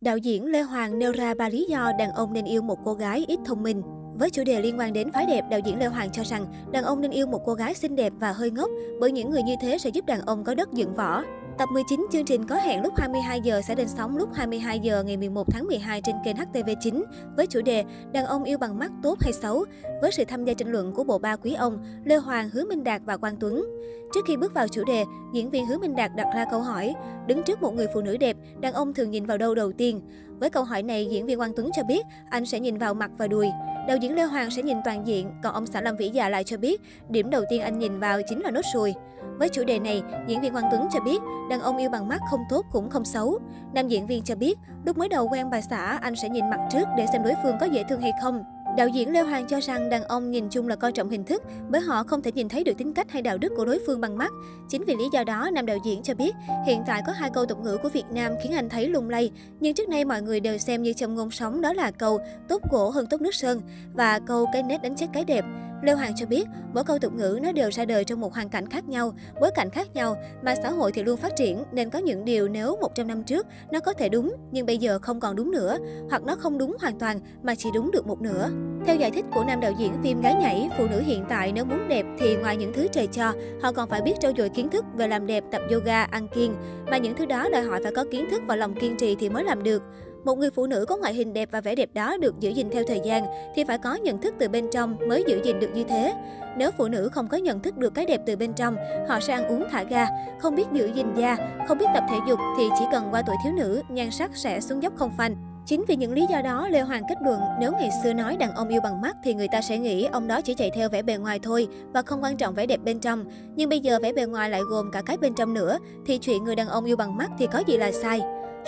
Đạo diễn Lê Hoàng nêu ra ba lý do đàn ông nên yêu một cô gái ít thông minh. Với chủ đề liên quan đến phái đẹp, đạo diễn Lê Hoàng cho rằng đàn ông nên yêu một cô gái xinh đẹp và hơi ngốc bởi những người như thế sẽ giúp đàn ông có đất dựng võ. Tập 19 chương trình có hẹn lúc 22 giờ sẽ lên sóng lúc 22 giờ ngày 11 tháng 12 trên kênh HTV9 với chủ đề Đàn ông yêu bằng mắt tốt hay xấu với sự tham gia tranh luận của bộ ba quý ông Lê Hoàng, Hứa Minh Đạt và Quang Tuấn. Trước khi bước vào chủ đề, diễn viên Hứa Minh Đạt đặt ra câu hỏi, đứng trước một người phụ nữ đẹp, đàn ông thường nhìn vào đâu đầu tiên? Với câu hỏi này, diễn viên Quang Tuấn cho biết anh sẽ nhìn vào mặt và đùi. Đạo diễn Lê Hoàng sẽ nhìn toàn diện, còn ông xã Lâm Vĩ Dạ lại cho biết điểm đầu tiên anh nhìn vào chính là nốt ruồi. Với chủ đề này, diễn viên Quang Tuấn cho biết đàn ông yêu bằng mắt không tốt cũng không xấu. Nam diễn viên cho biết lúc mới đầu quen bà xã anh sẽ nhìn mặt trước để xem đối phương có dễ thương hay không. Đạo diễn Lê Hoàng cho rằng đàn ông nhìn chung là coi trọng hình thức bởi họ không thể nhìn thấy được tính cách hay đạo đức của đối phương bằng mắt. Chính vì lý do đó, nam đạo diễn cho biết hiện tại có hai câu tục ngữ của Việt Nam khiến anh thấy lung lay, nhưng trước nay mọi người đều xem như châm ngôn sống đó là câu tốt gỗ hơn tốt nước sơn và câu cái nét đánh chết cái đẹp. Lê Hoàng cho biết, mỗi câu tục ngữ nó đều ra đời trong một hoàn cảnh khác nhau, bối cảnh khác nhau, mà xã hội thì luôn phát triển, nên có những điều nếu 100 năm trước nó có thể đúng, nhưng bây giờ không còn đúng nữa, hoặc nó không đúng hoàn toàn mà chỉ đúng được một nửa. Theo giải thích của nam đạo diễn phim Gái Nhảy, phụ nữ hiện tại nếu muốn đẹp thì ngoài những thứ trời cho, họ còn phải biết trau dồi kiến thức về làm đẹp, tập yoga, ăn kiêng. Mà những thứ đó đòi hỏi phải có kiến thức và lòng kiên trì thì mới làm được. Một người phụ nữ có ngoại hình đẹp và vẻ đẹp đó được giữ gìn theo thời gian thì phải có nhận thức từ bên trong mới giữ gìn được như thế. Nếu phụ nữ không có nhận thức được cái đẹp từ bên trong, họ sẽ ăn uống thả ga, không biết giữ gìn da, không biết tập thể dục thì chỉ cần qua tuổi thiếu nữ, nhan sắc sẽ xuống dốc không phanh. Chính vì những lý do đó, Lê Hoàng kết luận nếu ngày xưa nói đàn ông yêu bằng mắt thì người ta sẽ nghĩ ông đó chỉ chạy theo vẻ bề ngoài thôi và không quan trọng vẻ đẹp bên trong. Nhưng bây giờ vẻ bề ngoài lại gồm cả cái bên trong nữa, thì chuyện người đàn ông yêu bằng mắt thì có gì là sai.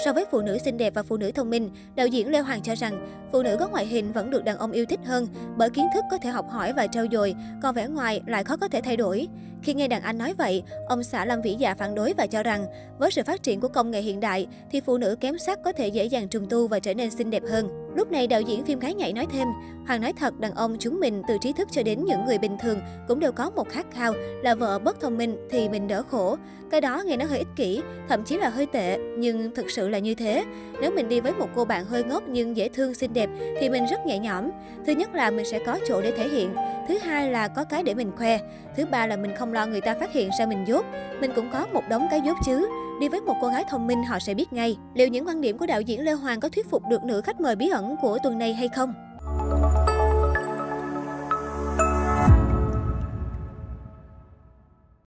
So với phụ nữ xinh đẹp và phụ nữ thông minh, đạo diễn Lê Hoàng cho rằng phụ nữ có ngoại hình vẫn được đàn ông yêu thích hơn bởi kiến thức có thể học hỏi và trau dồi, còn vẻ ngoài lại khó có thể thay đổi. Khi nghe đàn anh nói vậy, ông xã Lâm Vĩ Dạ phản đối và cho rằng với sự phát triển của công nghệ hiện đại thì phụ nữ kém sắc có thể dễ dàng trùng tu và trở nên xinh đẹp hơn. Lúc này đạo diễn phim Gái Nhảy nói thêm, Hoàng nói thật đàn ông chúng mình từ trí thức cho đến những người bình thường cũng đều có một khát khao là vợ bất thông minh thì mình đỡ khổ. Cái đó nghe nó hơi ích kỷ, thậm chí là hơi tệ, nhưng thực sự là như thế. Nếu mình đi với một cô bạn hơi ngốc nhưng dễ thương xinh đẹp thì mình rất nhẹ nhõm. Thứ nhất là mình sẽ có chỗ để thể hiện. Thứ hai là có cái để mình khoe. Thứ ba là mình không lo người ta phát hiện ra mình dốt. Mình cũng có một đống cái dốt chứ. Đi với một cô gái thông minh, họ sẽ biết ngay. Liệu những quan điểm của đạo diễn Lê Hoàng có thuyết phục được nữ khách mời bí ẩn của tuần này hay không?